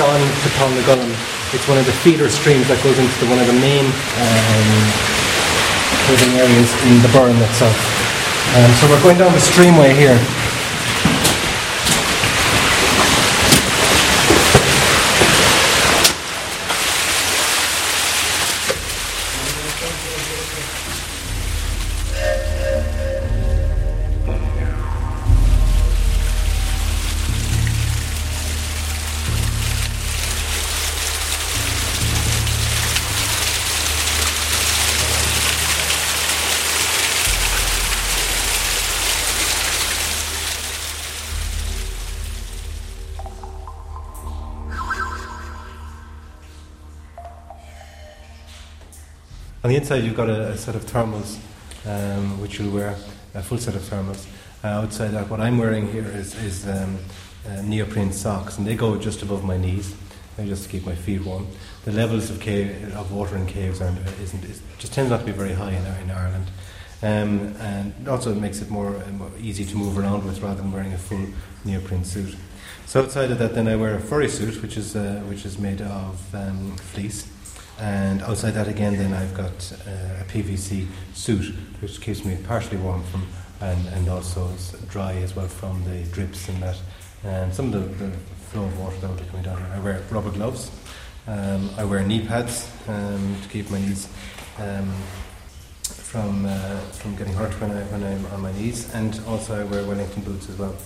on to Polnagollum. It's one of the feeder streams that goes into the, one of the main um, living areas in the Burren itself. Um, so we're going down the streamway here. On the inside, you've got a, a set of thermals, um, which you'll wear, a full set of thermals. Uh, outside that, what I'm wearing here is, is um, uh, neoprene socks, and they go just above my knees, just to keep my feet warm. The levels of, cave, of water in caves aren't, isn't, is, just tends not to be very high in, in Ireland. Um, and also it makes it more, uh, more, easy to move around with rather than wearing a full neoprene suit. So outside of that, then I wear a furry suit, which is uh, which is made of um, fleece, and outside that again, then I've got uh, a PVC suit, which keeps me partially warm from and, and also dry as well from the drips and that. And some of the, the flow of water that will be coming down. I wear rubber gloves. Um, I wear knee pads um, to keep my knees um, from uh, from getting hurt when I when I'm on my knees, and also I wear Wellington boots as well.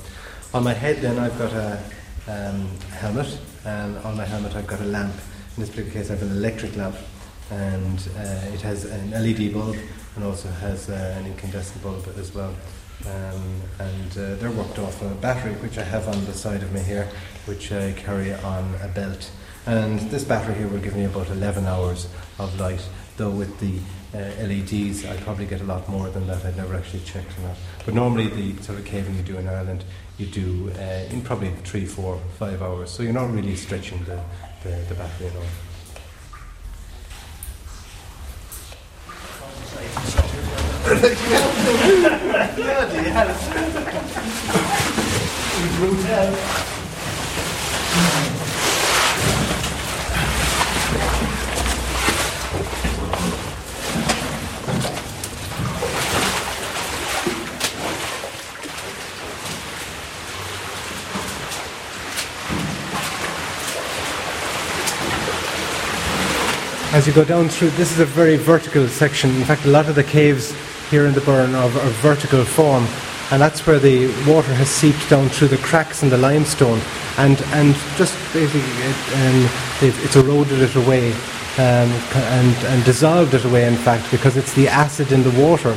On my head, then I've got a um, helmet, and on my helmet I've got a lamp in this particular case, I have an electric lamp, and uh, it has an LED bulb and also has uh, an incandescent bulb as well. Um, and uh, they're worked off a battery which I have on the side of me here, which I carry on a belt. And this battery here will give me about 11 hours of light, though with the uh, LEDs I probably get a lot more than that. I've never actually checked on that. But normally the sort of caving you do in Ireland, you do uh, in probably three, four, five hours. So you're not really stretching the, the, the battery at all. as you go down through, this is a very vertical section. In fact, a lot of the caves here in the Burren are of vertical form, and that's where the water has seeped down through the cracks in the limestone, and and just basically it, um, it's eroded it away um, and and dissolved it away. In fact, because it's the acid in the water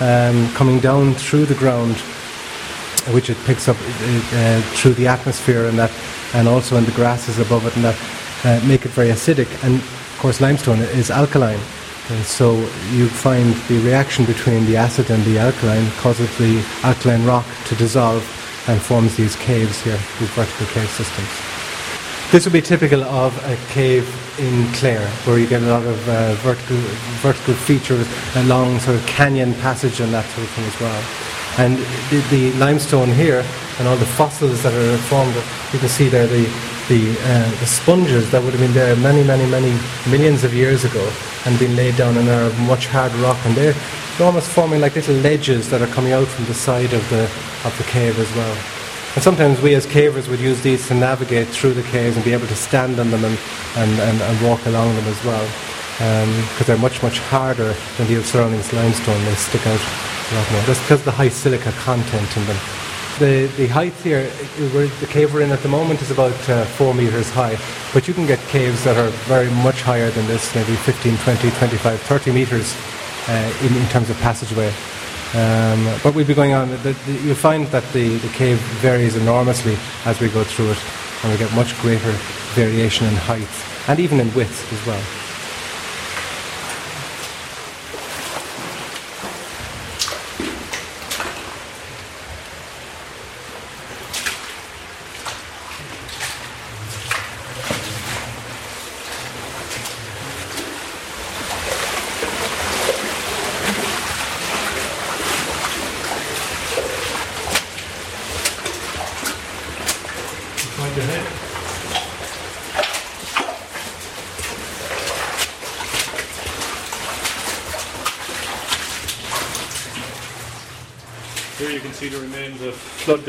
um, coming down through the ground, which it picks up uh, through the atmosphere and that, and also in the grasses above it, and that uh, make it very acidic and of course, limestone is alkaline. And so you find the reaction between the acid and the alkaline causes the alkaline rock to dissolve and forms these caves here, these vertical cave systems. This would be typical of a cave in Clare, where you get a lot of uh, vertical, vertical features, a long sort of canyon passage and that sort of thing as well. And the, the limestone here and all the fossils that are formed, you can see there the the, uh, the sponges that would have been there many, many, many millions of years ago and been laid down and a much hard rock and they're, they're almost forming like little ledges that are coming out from the side of the, of the cave as well. And sometimes we as cavers would use these to navigate through the caves and be able to stand on them and, and, and, and walk along them as well. Because um, they're much, much harder than the surrounding limestone. They stick out a lot more. That's because of the high silica content in them. The, the height here, the cave we're in at the moment is about uh, four metres high, but you can get caves that are very much higher than this, maybe 15, 20, 25, 30 metres uh, in, in terms of passageway. Um, but we'll be going on. The, the, you'll find that the, the cave varies enormously as we go through it, and we get much greater variation in height and even in width as well.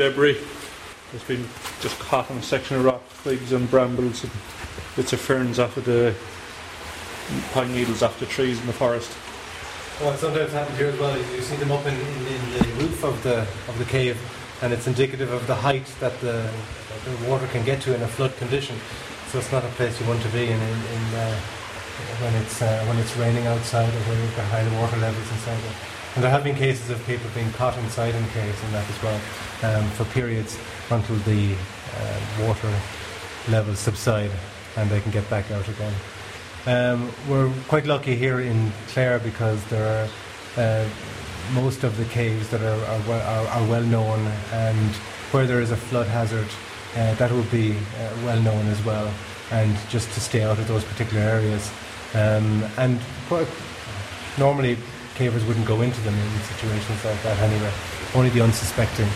Debris. There's been just caught on a section of rock, twigs and brambles and bits of ferns off of the pine needles off the trees in the forest. What sometimes happens here as well is you see them up in, in, in the roof of the of the cave, and it's indicative of the height that the, the water can get to in a flood condition. So it's not a place you want to be in, in, in uh, when it's uh, when it's raining outside or when you've got high water levels inside it. And there have been cases of people being caught inside in caves and that as well um, for periods until the uh, water levels subside and they can get back out again. Um, we're quite lucky here in Clare because there are uh, most of the caves that are, are, well, are, are well known, and where there is a flood hazard, uh, that will be uh, well known as well, and just to stay out of those particular areas. Um, and quite, normally, cavers wouldn't go into them in situations like that anyway, only the unsuspecting.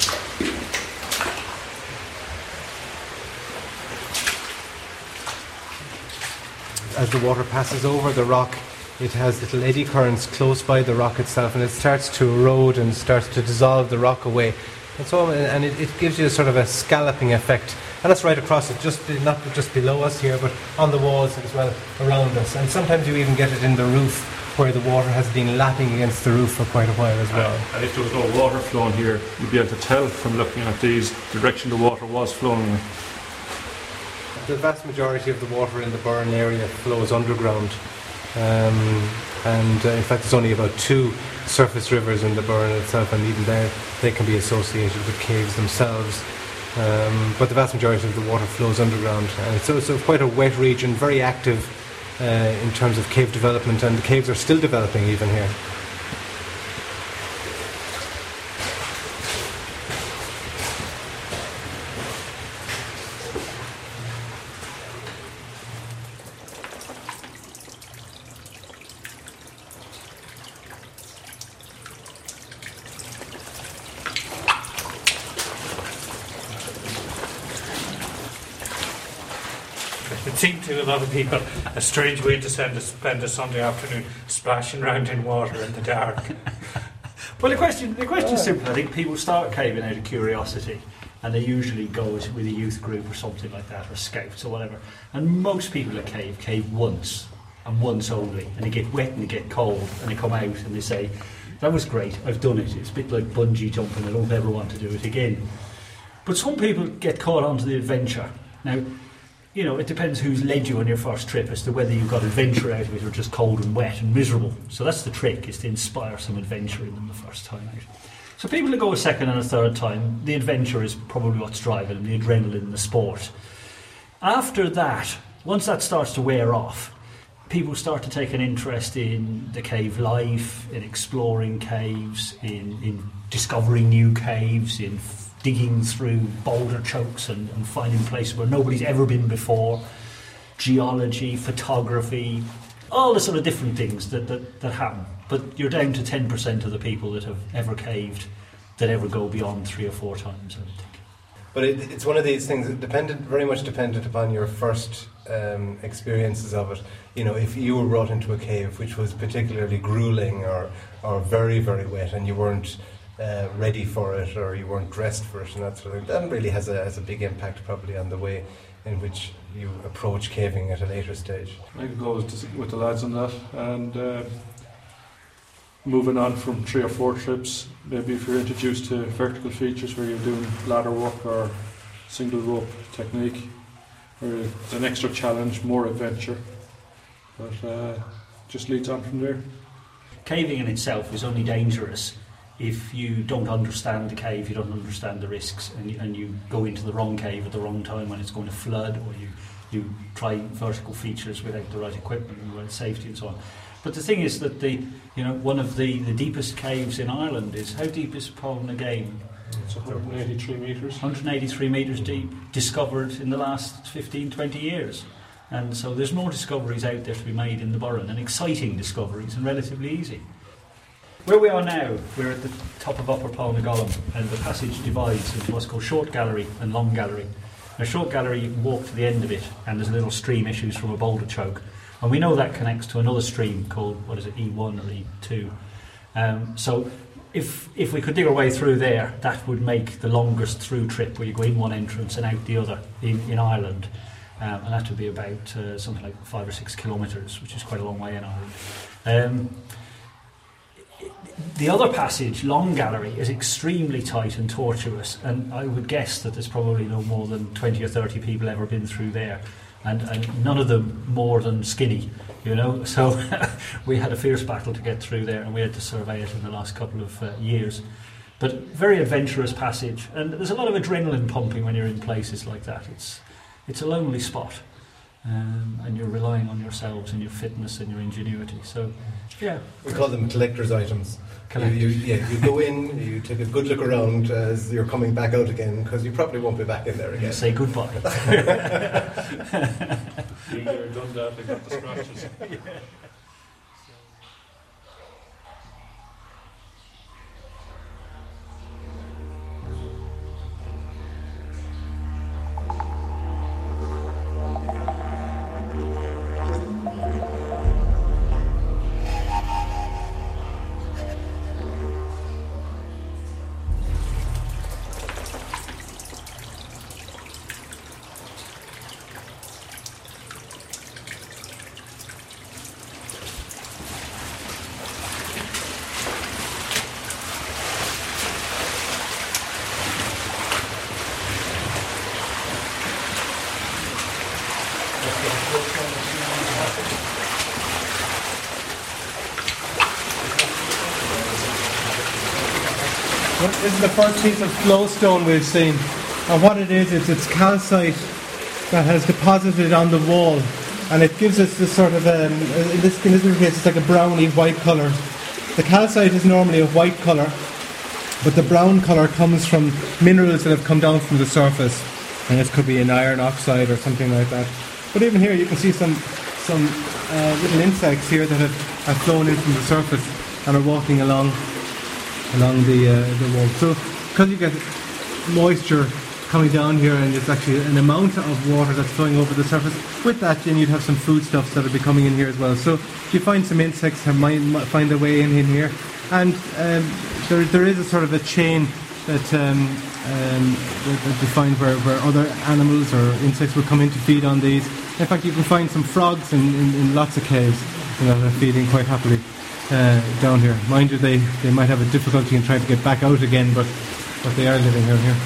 as the water passes over the rock, it has little eddy currents close by the rock itself, and it starts to erode and starts to dissolve the rock away. And so, and it, it gives you a sort of a scalloping effect, and that's right across it, just not just below us here, but on the walls as well around us. And sometimes you even get it in the roof, where the water has been lapping against the roof for quite a while as well. And if there was no water flowing here, you'd be able to tell from looking at these the direction the water was flowing. The vast majority of the water in the Burren area flows underground. Um, and uh, in fact, there's only about two surface rivers in the Burren itself, and even there, they can be associated with caves themselves. Um, but the vast majority of the water flows underground, and so it's quite a wet region, very active uh, Uh, in terms of cave development, and the caves are still developing even here. It seemed to a lot of people a strange way to spend a, spend a Sunday afternoon splashing around in water in the dark. Well, the question the question's simple. I think people start caving out of curiosity, and they usually go with a youth group or something like that, or scouts or whatever. And most people that cave cave once and once only, and they get wet and they get cold, and they come out and they say, "That was great. I've done it. It's a bit like bungee jumping. I don't ever want to do it again." But some people get caught onto the adventure. Now, you know, it depends who's led you on your first trip as to whether you've got adventure out of it or just cold and wet and miserable. So that's the trick, is to inspire some adventure in them the first time out. So people that go a second and a third time, the adventure is probably what's driving them, the adrenaline, the sport. After that, once that starts to wear off, people start to take an interest in the cave life, in exploring caves, in, in discovering new caves, in digging through boulder chokes and, and finding places where nobody's ever been before, geology, photography, all the sort of different things that, that, that happen. But you're down to 10% of the people that have ever caved that ever go beyond three or four times, I would think. But it, it's one of these things that dependent, very much dependent upon your first um, experiences of it. You know, if you were brought into a cave which was particularly grueling or, or very, very wet and you weren't uh, ready for it or you weren't dressed for it and that sort of thing, that really has a, has a big impact probably on the way in which you approach caving at a later stage. I could go with, with the lads on that. And uh, moving on from three or four trips, maybe if you're introduced to vertical features where you're doing ladder work or single rope technique, or it's an extra challenge, more adventure. But uh, just leads on from there. Caving in itself is only dangerous if you don't understand the cave, you don't understand the risks, and you, and you go into the wrong cave at the wrong time when it's going to flood, or you, you try vertical features without the right equipment and the right safety and so on. But the thing is that the, you know, one of the, the deepest caves in Ireland is how deep is Paul again? It's 183 metres. 183 metres deep, discovered in the last 15, 20 years. And so there's more discoveries out there to be made in the Burren, and exciting discoveries, and relatively easy. Where we are now, we're at the top of Upper Polnagollum, and the passage divides into what's called Short Gallery and Long Gallery. In a Short Gallery, you can walk to the end of it, and there's a little stream issues from a boulder choke. And we know that connects to another stream called, what is it, E1 or E2. Um, so if if we could dig our way through there, that would make the longest through trip where you go in one entrance and out the other in, in Ireland. Um, and that would be about uh, something like five or six kilometres, which is quite a long way in Ireland. Um, the other passage, Long Gallery, is extremely tight and tortuous, and I would guess that there's probably no more than 20 or 30 people ever been through there, and, and none of them more than skinny, you know. So we had a fierce battle to get through there, and we had to survey it in the last couple of uh, years. But very adventurous passage, and there's a lot of adrenaline pumping when you're in places like that. It's, it's a lonely spot. Um, and you're relying on yourselves and your fitness and your ingenuity. So, yeah. We call them collector's items. You, you, yeah, you go in, you take a good look around as you're coming back out again because you probably won't be back in there You again. say goodbye. Being there, done that, got the scratches. Well, the first piece of flowstone we've seen. And what it is, is it's calcite that has deposited on the wall. And it gives us this sort of, um, in, this, in this case, it's like a browny white colour. The calcite is normally a white colour, but the brown colour comes from minerals that have come down from the surface. And this could be an iron oxide or something like that. But even here, you can see some, some uh, little insects here that have, have flown in from the surface and are walking along along the uh, the wall. So because you get moisture coming down here, and it's actually an amount of water that's flowing over the surface. With that, then you'd have some foodstuffs that'll be coming in here as well. So you find some insects have might, might find their way in, in here, and um, there there is a sort of a chain that. Um, um, that, that you find where, where other animals or insects will come in to feed on these. In fact, you can find some frogs in, in, in lots of caves you know, that are feeding quite happily uh, down here. Mind you, they, they might have a difficulty in trying to get back out again, but, but they are living down here.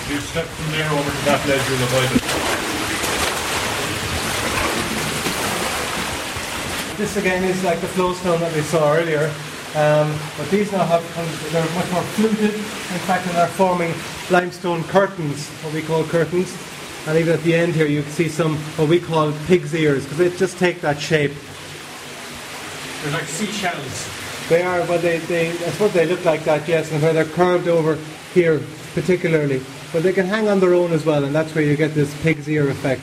If you step from there over to that ledge, you'll avoid it. This again is like the flowstone that we saw earlier, um, but these now have they're much more fluted. In fact, and they're forming limestone curtains, what we call curtains. And even at the end here, you can see some what we call pig's ears because they just take that shape. They're like seashells. They are, but they, they I suppose they look like that, yes, and where they're curved over here particularly. But they can hang on their own as well, and that's where you get this pig's ear effect.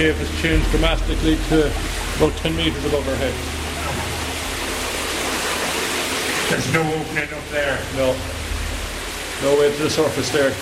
Cave has changed dramatically to about 10 metres above our head. There's no opening up there. No. No way to the surface there.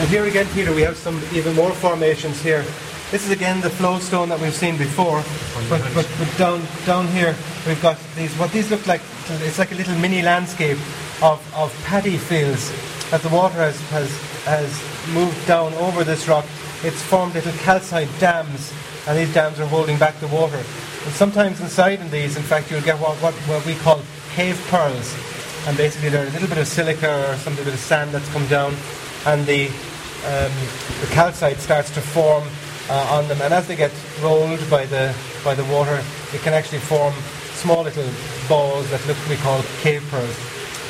And here again, Peter, we have some even more formations here. This is again the flowstone that we've seen before, but, but, but down down here we've got these. What these look like? It's like a little mini landscape of, of paddy fields that the water has, has has moved down over this rock. It's formed little calcite dams, and these dams are holding back the water. And sometimes inside in these, in fact, you'll get what, what, what we call cave pearls, and basically they're a little bit of silica or some bit of sand that's come down, and the um, the calcite starts to form uh, on them, and as they get rolled by the by the water, it can actually form small little balls that look we call cave pearls.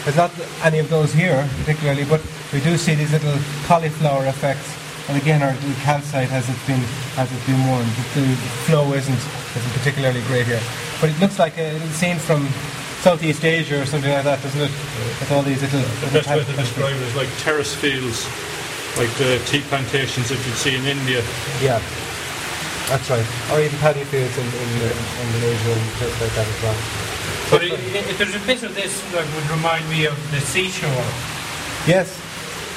There's not any of those here particularly, but we do see these little cauliflower effects. And again, our calcite has it been has it been worn. The, the flow isn't isn't particularly great here, but it looks like a scene from Southeast Asia or something like that, doesn't it? With all these little. The best way to describe it is like terrace fields, like the tea plantations that you'd see in India. Yeah, that's right. Or even paddy fields in, in, in Indonesia and places like that as well. But i i there's a bit of this that would remind me of the seashore. Yes,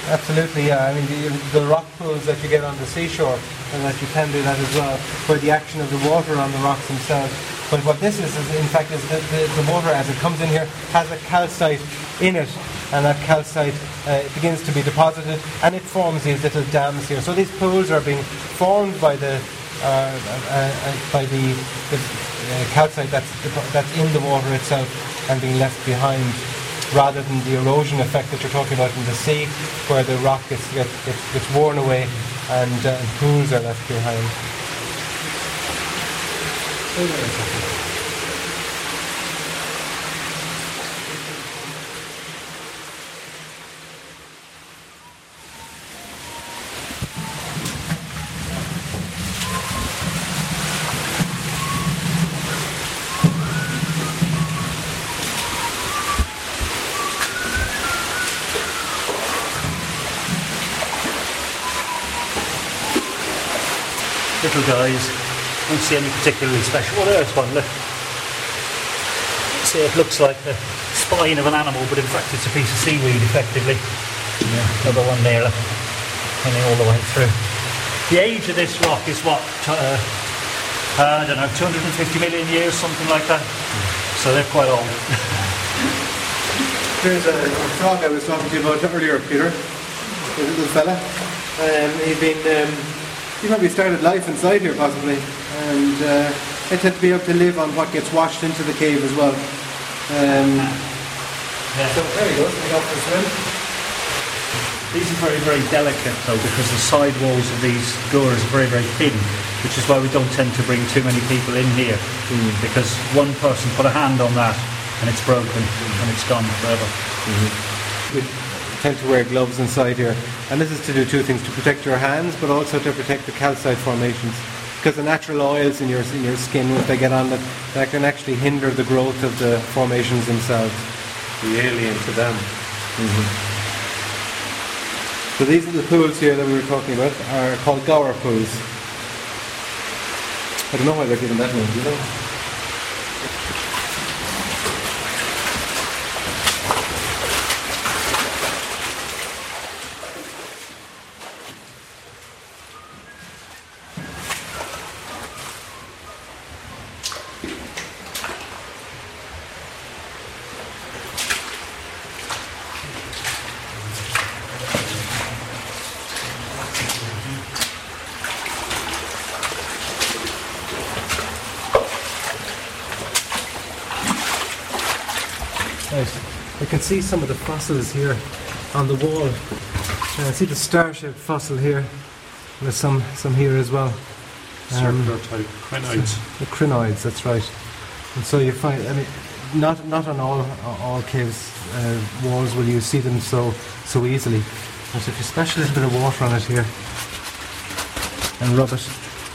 absolutely. Yeah, I mean the, the rock pools that you get on the seashore, and that you can do that as well, where the action of the water on the rocks themselves. But what this is, is in fact, is the, the, the water as it comes in here has a calcite in it, and that calcite uh, begins to be deposited, and it forms these little dams here. So these pools are being formed by the uh, uh, uh, by the, the uh, calcite that's that's in the water itself and being left behind rather than the erosion effect that you're talking about in the sea, where the rock gets, gets, gets, worn away and, uh, and pools are left behind. Little guys, don't see any particularly special. Oh, there's one, look. See, it looks like the spine of an animal, but in fact it's a piece of seaweed, effectively. Yeah, another one there, look. Coming all the way through. The age of this rock is what? Uh, uh, I don't know, 250 million years, something like that. So they're quite old. There's a, a frog I was talking to you about earlier, Peter. The little fella. Um, he'd been, um, he probably started life inside here possibly, and uh, they tend to be able to live on what gets washed into the cave as well. Um, so there he goes, he got for a swim. These are very, very delicate though because the side walls of these gores are very, very thin, which is why we don't tend to bring too many people in here. Because one person put a hand on that and it's broken and it's gone forever. we tend to wear gloves inside here. And this is to do two things, to protect your hands, but also to protect the calcite formations. Because the natural oils in your, in your skin, once they get on it, that can actually hinder the growth of the formations themselves. The alien to them. Mm-hmm. So these are the pools here that we were talking about, are called gour pools. I don't know why they're given that name, do you know? Right. You can see some of the fossils here on the wall. Uh, see the star-shaped fossil here. There's some, some here as well. Um, Circular type crinoids. The crinoids, that's right. And so you find, I mean, not not on all all caves uh, walls will you see them so so easily. But if you splash a little bit of water on it here and rub it,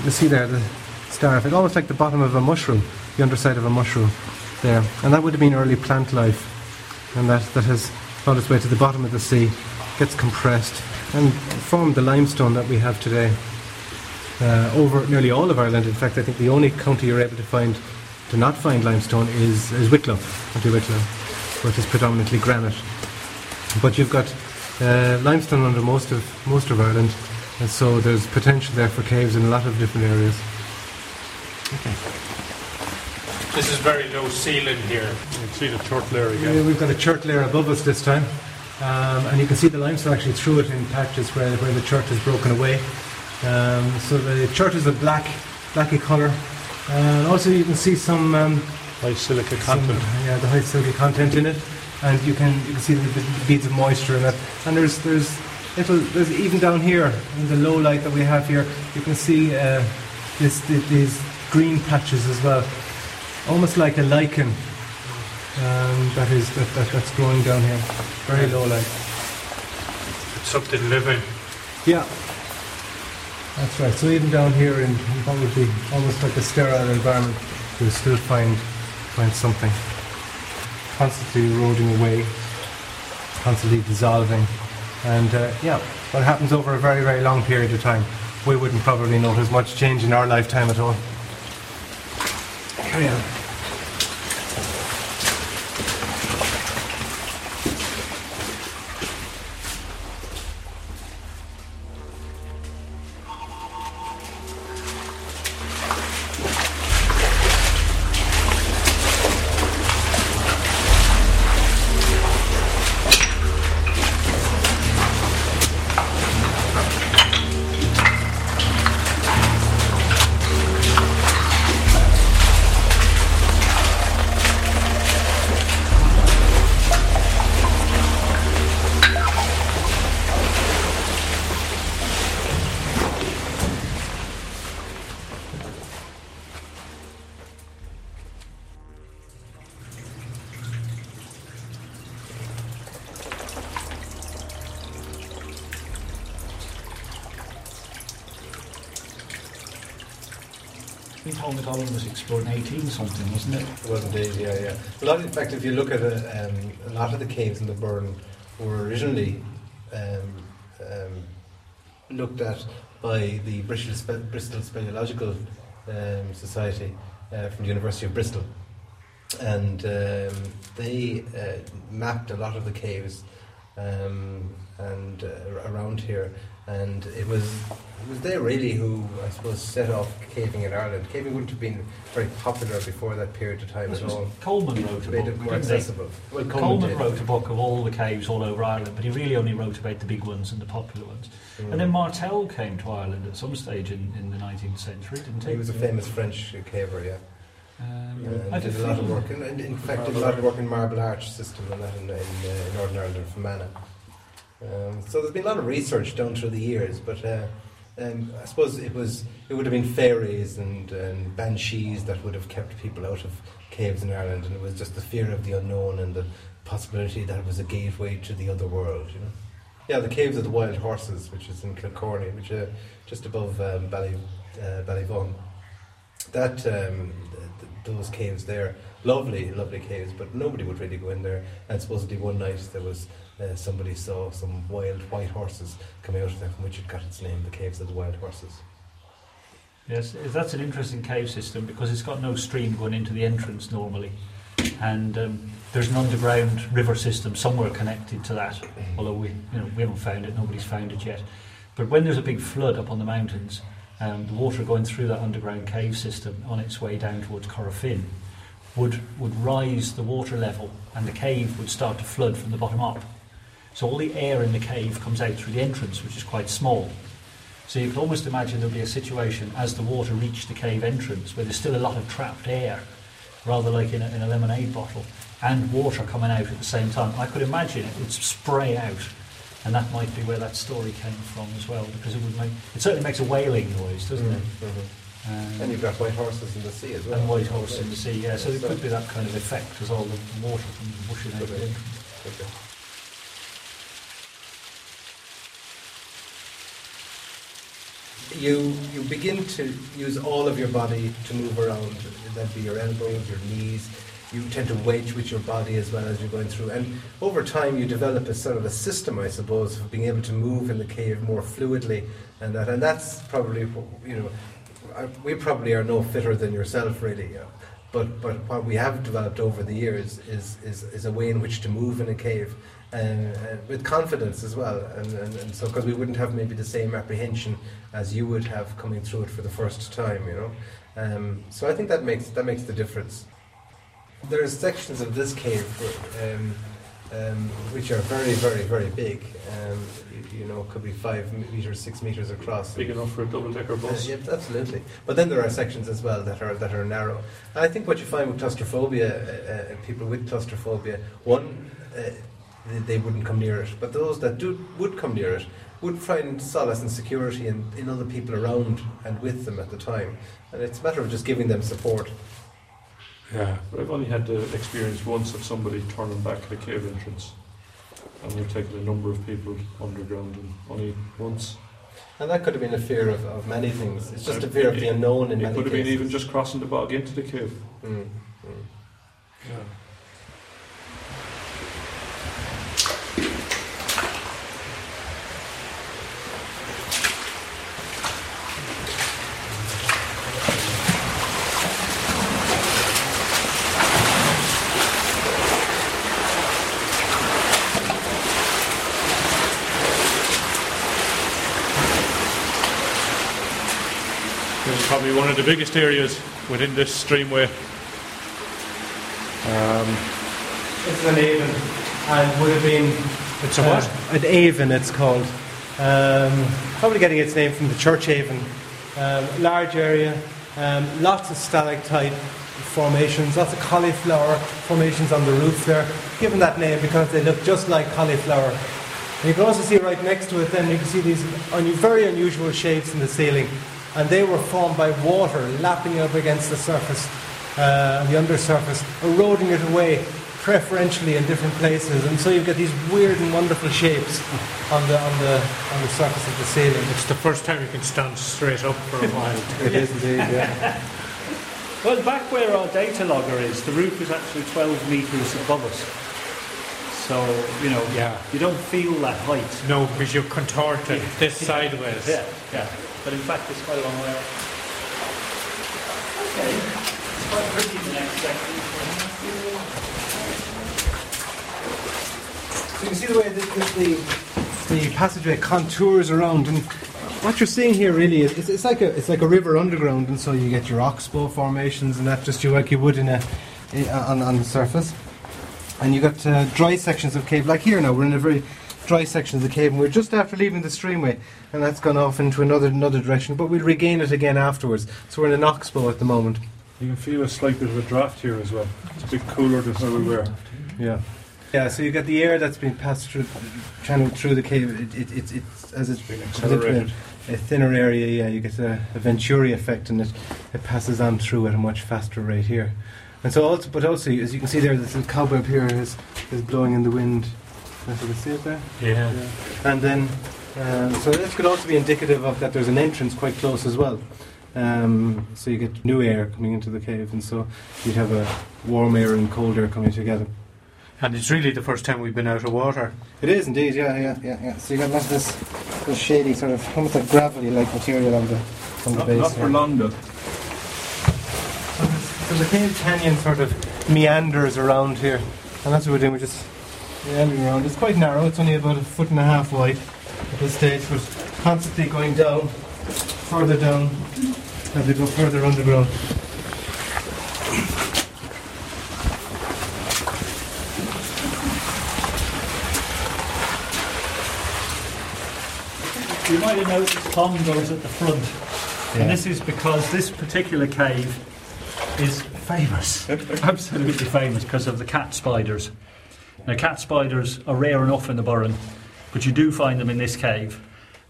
you see there the star effect, almost like the bottom of a mushroom, the underside of a mushroom there. And that would have been early plant life. And that, that has found its way to the bottom of the sea, gets compressed, and formed the limestone that we have today uh, over nearly all of Ireland. In fact, I think the only county you're able to find to not find limestone is, is Wicklow, County Wicklow, it is predominantly granite. But you've got uh, limestone under most of most of Ireland, and so there's potential there for caves in a lot of different areas. This is very low ceiling here. You can see the chert layer Yeah, again. we've got a chert layer above us this time, um, and you can see the limestone actually through it in patches where, where the chert is broken away. Um, so the chert is a black, blacky colour, and also you can see some, um, High silica some content. yeah, the high silky content in it, and you can you can see the, the beads of moisture in it. And there's there's little there's even down here in the low light that we have here, you can see uh, this, th- these green patches as well, almost like a lichen um, that is that, that, that's growing down here. Very low light. It's something living. Yeah. That's right. So even down here in in what would be almost like a sterile environment, you'll still find find something. Constantly eroding away, constantly dissolving. And uh, yeah, what happens over a very, very long period of time. We wouldn't probably notice much change in our lifetime at all. Carry on. If you look at it, um, a lot of the caves in the Burren were originally um, um, looked at by the Bristol, Spe- Bristol Speleological um, Society uh, from the University of Bristol. And um, they uh, mapped a lot of the caves um, and uh, around here. And it was it was they really who, I suppose, set off caving in Ireland. Caving wouldn't have been very popular before that period of time This at all. Coleman wrote a Made book, it more accessible. Well, Coleman did. wrote a book of all the caves all over Ireland, but he really only wrote about the big ones and the popular ones. Mm. And then Martel came to Ireland at some stage in, in the 19th century, didn't he? he was a famous French caver, yeah. Um, I did a lot of work, in, in, in fact, did a lot of work in Marble Arch system and that in, in, uh, in Northern Ireland and Fermanagh. Um, so there's been a lot of research done through the years, but uh, um, I suppose it was it would have been fairies and, and banshees that would have kept people out of caves in Ireland, and it was just the fear of the unknown and the possibility that it was a gateway to the other world. You know. Yeah, the caves of the wild horses, which is in Kilcorney, which are just above um, Bally, uh. That um, th- th- those caves there, lovely, lovely caves, but nobody would really go in there. And supposedly one night there was uh, somebody saw some wild white horses coming out of there, from which it got its name, the caves of the wild horses. Yes, that's an interesting cave system because it's got no stream going into the entrance normally, and um, there's an underground river system somewhere connected to that. Although we, you know, we haven't found it, nobody's found it yet. But when there's a big flood up on the mountains, um, the water going through that underground cave system on its way down towards Corofin would would rise the water level, and the cave would start to flood from the bottom up. So all the air in the cave comes out through the entrance, which is quite small. So you can almost imagine there'll be a situation as the water reached the cave entrance where there's still a lot of trapped air, rather like in a, in a lemonade bottle, and water coming out at the same time. I could imagine it would spray out, and that might be where that story came from as well, because it would make it certainly makes a wailing noise, doesn't it? Mm-hmm. Um, And you've got white horses in the sea as well. and white horse in the sea, yeah. So there could be that kind of effect as all the water comes rushing out. Okay. You you begin to use all of your body to move around. That'd be your elbows, your knees. You tend to wedge with your body as well as you're going through. And over time, you develop a sort of a system, I suppose, of being able to move in the cave more fluidly, and that. And that's probably you know, uh, we probably are no fitter than yourself, really. But but what we have developed over the years is is, is a way in which to move in a cave. Uh, uh, with confidence as well, and, and, and so because we wouldn't have maybe the same apprehension as you would have coming through it for the first time, you know. Um, so I think that makes that makes the difference. There are sections of this cave um, um, which are very, very, very big. Um, you, you know, could be five meters, six meters across. Big enough for a double-decker Uh, bus. yeah, absolutely. But then there are sections as well that are that are narrow. I think what you find with claustrophobia, uh, uh, people with claustrophobia, one, uh, they, they wouldn't come near it. But those that do would come near it would find solace and security in, in other people around and with them at the time. And it's a matter of just giving them support. Yeah. But I've only had the experience once of somebody turning back at a cave entrance. And we've taken a number of people underground and only once. And that could have been a fear of, of many things. It's just a fear of the unknown in It many could have been even just crossing the bog into the cave. Mm, mm. This is probably one of the biggest areas within this streamway. Um, It's an aven, and would have been. It's a what? Uh, an aven, it's called. Um, probably getting its name from the church aven. Um, large area, um, lots of stalactite formations, lots of cauliflower formations on the roof there. Given that name because they look just like cauliflower. And you can also see right next to it, then you can see these un- very unusual shapes in the ceiling, and they were formed by water lapping up against the surface, uh, the undersurface, eroding it away, preferentially in different places, and so you get these weird and wonderful shapes on the on the on the surface of the ceiling. It's the first time you can stand straight up for a while. It is indeed, yeah. Well, back where our data logger is, the roof is actually 12 metres above us. So, you know, Yeah. you don't feel that height. No, because you're contorted this sideways. Yeah, yeah. But in fact, it's quite a long way up. Okay. It's quite pretty in the next section. So you can see the way the, the, the passageway contours around, and what you're seeing here really is it's, it's like a it's like a river underground, and so you get your oxbow formations and that just you like you would in a i- on on the surface, and you got uh, dry sections of cave like here now we're in a very dry section of the cave, and we're just after leaving the streamway, and that's gone off into another another direction, but we'll regain it again afterwards. So we're in an oxbow at the moment. you can feel a slight bit of a draft here as well. It's a bit cooler than where we were. Yeah. Yeah, so you get the air that's been passed through, channeled through the cave. It, it, it, it's as it's it's accelerated. a thinner area. Yeah, you get a, a Venturi effect, and it it passes on through at a much faster rate here. And so also, but also, as you can see there, this little cobweb here is is blowing in the wind. Can you can see it there? Yeah. And then, um, so this could also be indicative of that there's an entrance quite close as well. Um, so you get new air coming into the cave, and so you'd have a warm air and cold air coming together. And it's really the first time we've been out of water. It is indeed, yeah, yeah, yeah, yeah. So you got lots of this, this shady sort of almost like gravelly-like material on the on the Not, base. not for long though. So the cave canyon sort of meanders around here, and that's what we're doing. We're just meandering around. It's quite narrow. It's only about a foot and a half wide at this stage, but constantly going down, further down, as we go further underground. You might have noticed Tom goes at the front. Yeah. And this is because this particular cave is famous, absolutely famous, because of the cat spiders. Now, cat spiders are rare enough in the Burren, but you do find them in this cave,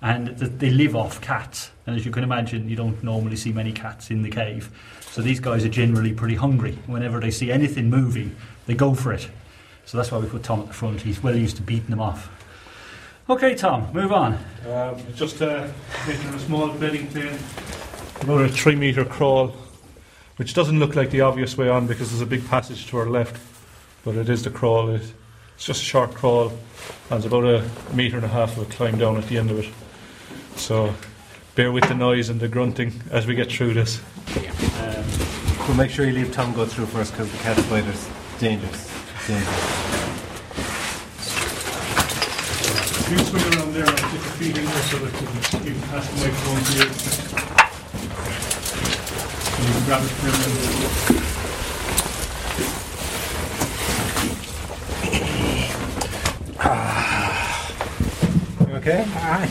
and th- they live off cats. And as you can imagine, you don't normally see many cats in the cave. So these guys are generally pretty hungry. Whenever they see anything moving, they go for it. So that's why we put Tom at the front. He's well used to beating them off. Okay, Tom, move on. Um, just uh, making a small bedding plane. About a three metre crawl, which doesn't look like the obvious way on because there's a big passage to our left, but it is the crawl. It- It's just a short crawl, and there's about a metre and a half of a climb down at the end of it. So bear with the noise and the grunting as we get through this. Um, But make sure you leave Tom go through first because the cat spider's dangerous. dangerous. You swing around there, I'll take your feet in there so that you can, you can pass the microphone to you. And you can grab it from there. You okay?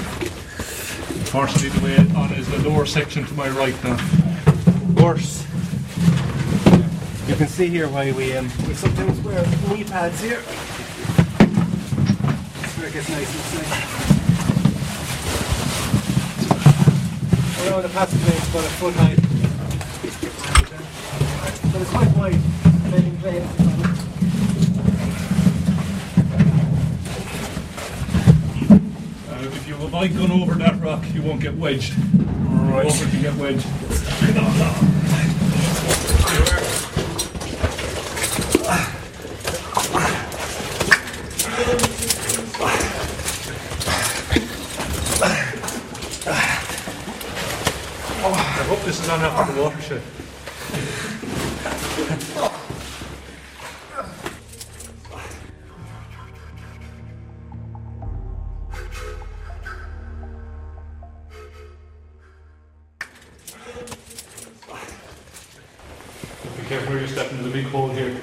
Unfortunately, the way on is the lower section to my right now. Worse. You can see here why we um, we sometimes wear knee pads here. Where it gets nice and safe. Around the passage lane, it's about a foot high. But it's quite wide, Uh, if avoid going over that rock, you won't get wedged. Right. Over to get wedged. I hope this is on after the watershed. Careful where you're stepping in the big hole here.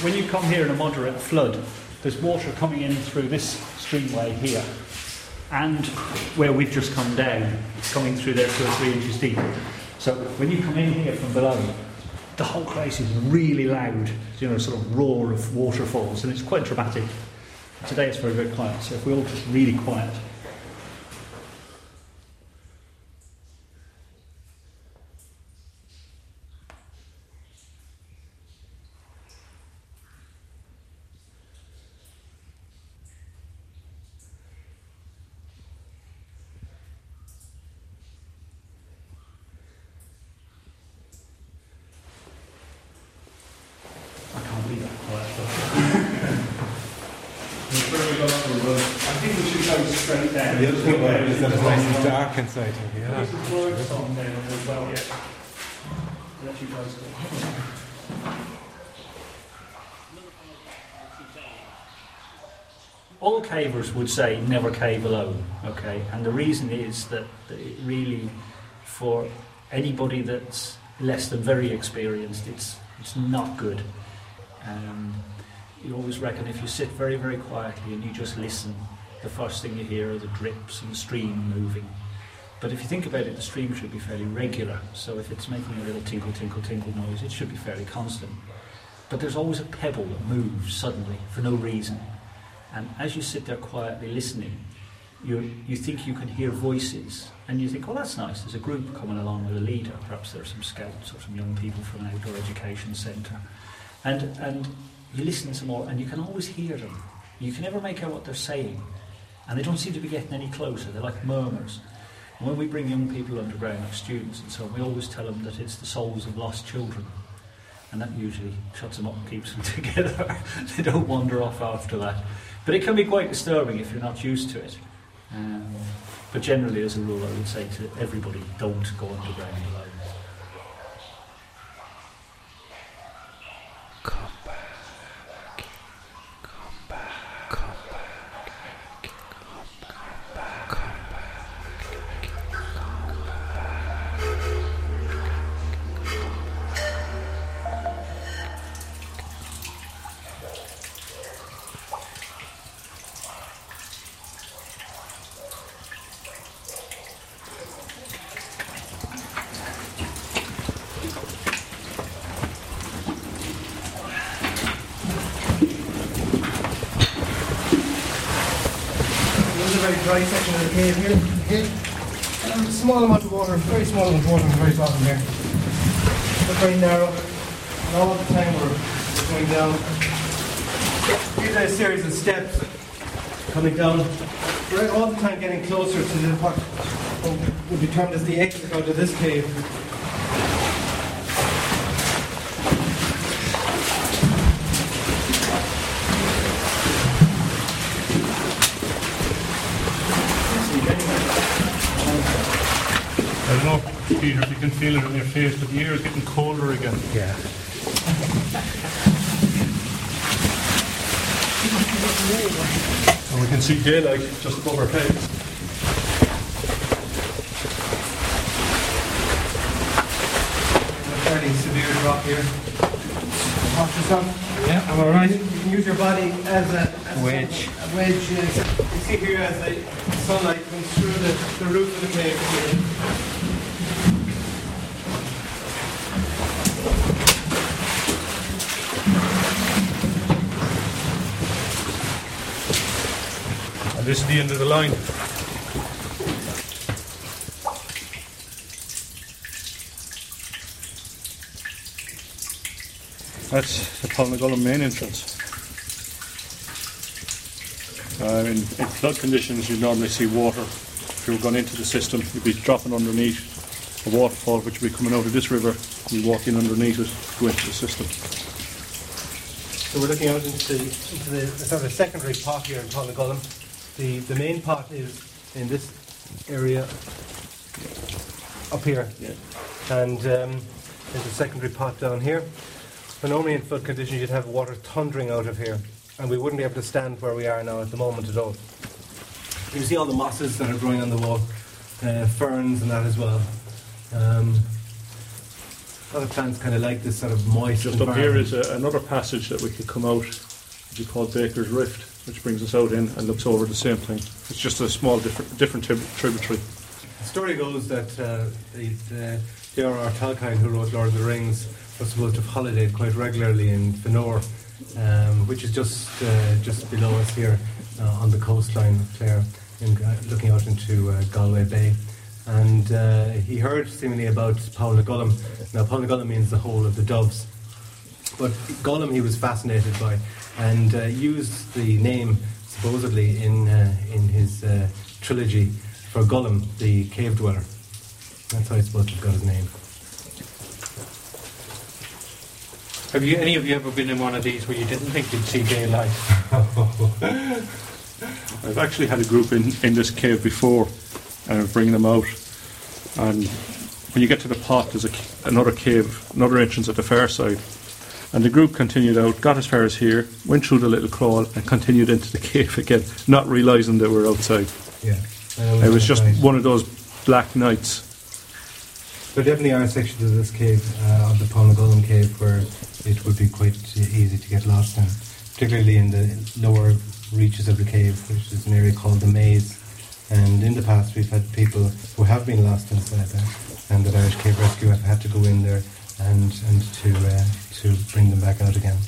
When you come here in a moderate flood, there's water coming in through this streamway here, and where we've just come down, it's coming through there two or three inches deep. So when you come in here from below, the whole place is really loud, you know, sort of roar of waterfalls, and it's quite dramatic. Today it's very, very quiet, so if we're all just really quiet. I can't be that quiet. I think we should go straight down. The other thing about it is that it's nice and dark inside here. Yeah. There's some words on there as well, yeah. Let you guys go. All cavers would say never cave alone, okay? And the reason is that it really, for anybody that's less than very experienced, it's, it's not good. Um, you always reckon if you sit very, very quietly and you just listen, the first thing you hear are the drips and the stream moving. But if you think about it, the stream should be fairly regular. So if it's making a little tinkle, tinkle, tinkle noise, it should be fairly constant. But there's always a pebble that moves suddenly for no reason. And as you sit there quietly listening, you, you think you can hear voices, and you think, oh, that's nice. There's a group coming along with a leader. Perhaps there are some scouts or some young people from an outdoor education centre. And, and you listen some more, and you can always hear them. You can never make out what they're saying, and they don't seem to be getting any closer. They're like murmurs. And when we bring young people underground, like students and so on, we always tell them that it's the souls of lost children. And that usually shuts them up and keeps them together. they don't wander off after that. But it can be quite disturbing if you're not used to it. Um, but generally, as a rule, I would say to everybody, don't go underground alone. This is a very dry section of the cave here. Okay. Um, small amount of water, very small amount of water at the very bottom here. But very narrow. And all the time we're going down. These a series of steps coming down. We're all the time getting closer to the what would be termed as the exit out of this cave. I don't know. Peter, if you can feel it in your face, but the air is getting colder again. Yeah. And we can see daylight just above our heads. A fairly severe drop here. Watch yourself. Yeah, I'm all right. You can use your body as a, as Wedge. A wedge. Yes. Uh, you see here as the sunlight comes through the, the roof of the cave here. And this is the end of the line. That's the Polnagollum main entrance. Uh, in, in flood conditions, you normally see water. If you were going into the system, you'd be dropping underneath a waterfall, which would be coming out of this river. You walk in underneath it, go into the system. So we're looking out into the, into the sort of secondary pot here in Polnagollum. The, the main pot is in this area up here. Yeah. And um, there's a secondary pot down here. But normally in flood conditions you'd have water thundering out of here. And we wouldn't be able to stand where we are now at the moment at all. You can see all the mosses that are growing on the wall, uh, ferns and that as well. Um, other plants kind of like this sort of moist Just up here is a, another passage that we could come out, which is called Baker's Rift, which brings us out in and looks over the same thing. It's just a small different, different trib- tributary. The story goes that uh, the, the J.R.R. Tolkien, who wrote Lord of the Rings, was supposed to have holidayed quite regularly in Fanore, um, which is just uh, just below us here uh, on the coastline of Clare, in, uh, looking out into uh, Galway Bay. And uh, he heard seemingly about Paul Gullum. Now, Paul Gullum means the hole of the doves. But Gollum he was fascinated by and uh, used the name supposedly in, uh, in his uh, trilogy for Gollum, the cave dweller. That's how he's supposed to have got his name. Have you any of you ever been in one of these where you didn't think you'd see daylight? I've actually had a group in, in this cave before, and I'm bringing them out. And when you get to the pot, there's a, another cave, another entrance at the far side. And the group continued out, got as far as here, went through the little crawl, and continued into the cave again, not realising they were outside. Yeah. It was just one of those black nights. There definitely are sections of this cave, uh, of the Polnagollum cave, where it would be quite easy to get lost in, particularly in the lower reaches of the cave, which is an area called the Maze. And in the past, we've had people who have been lost inside there, and the Irish Cave Rescue have had to go in there and and to uh, to bring them back out again.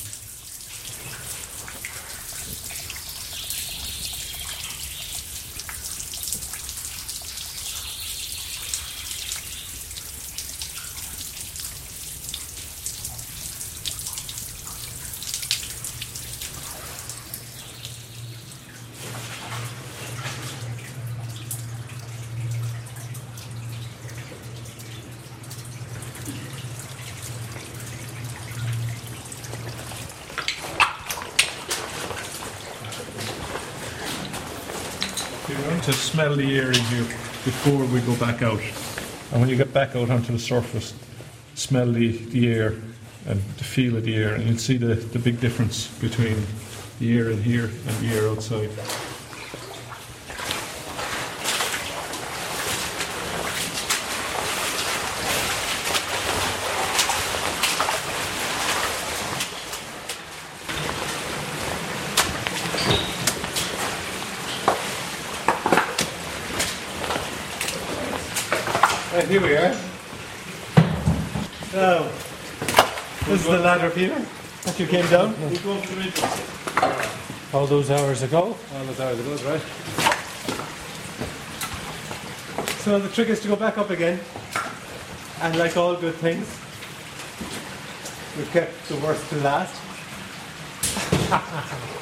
You're going to smell the air in here before we go back out. And when you get back out onto the surface, smell the, the air and the feel of the air, and you'll see the, the big difference between the air in here and the air outside. Right, here we are. So, this is the ladder, Peter, that you came down. All those hours ago? All those hours ago, right? So the trick is to go back up again, and like all good things, we've kept the worst to last.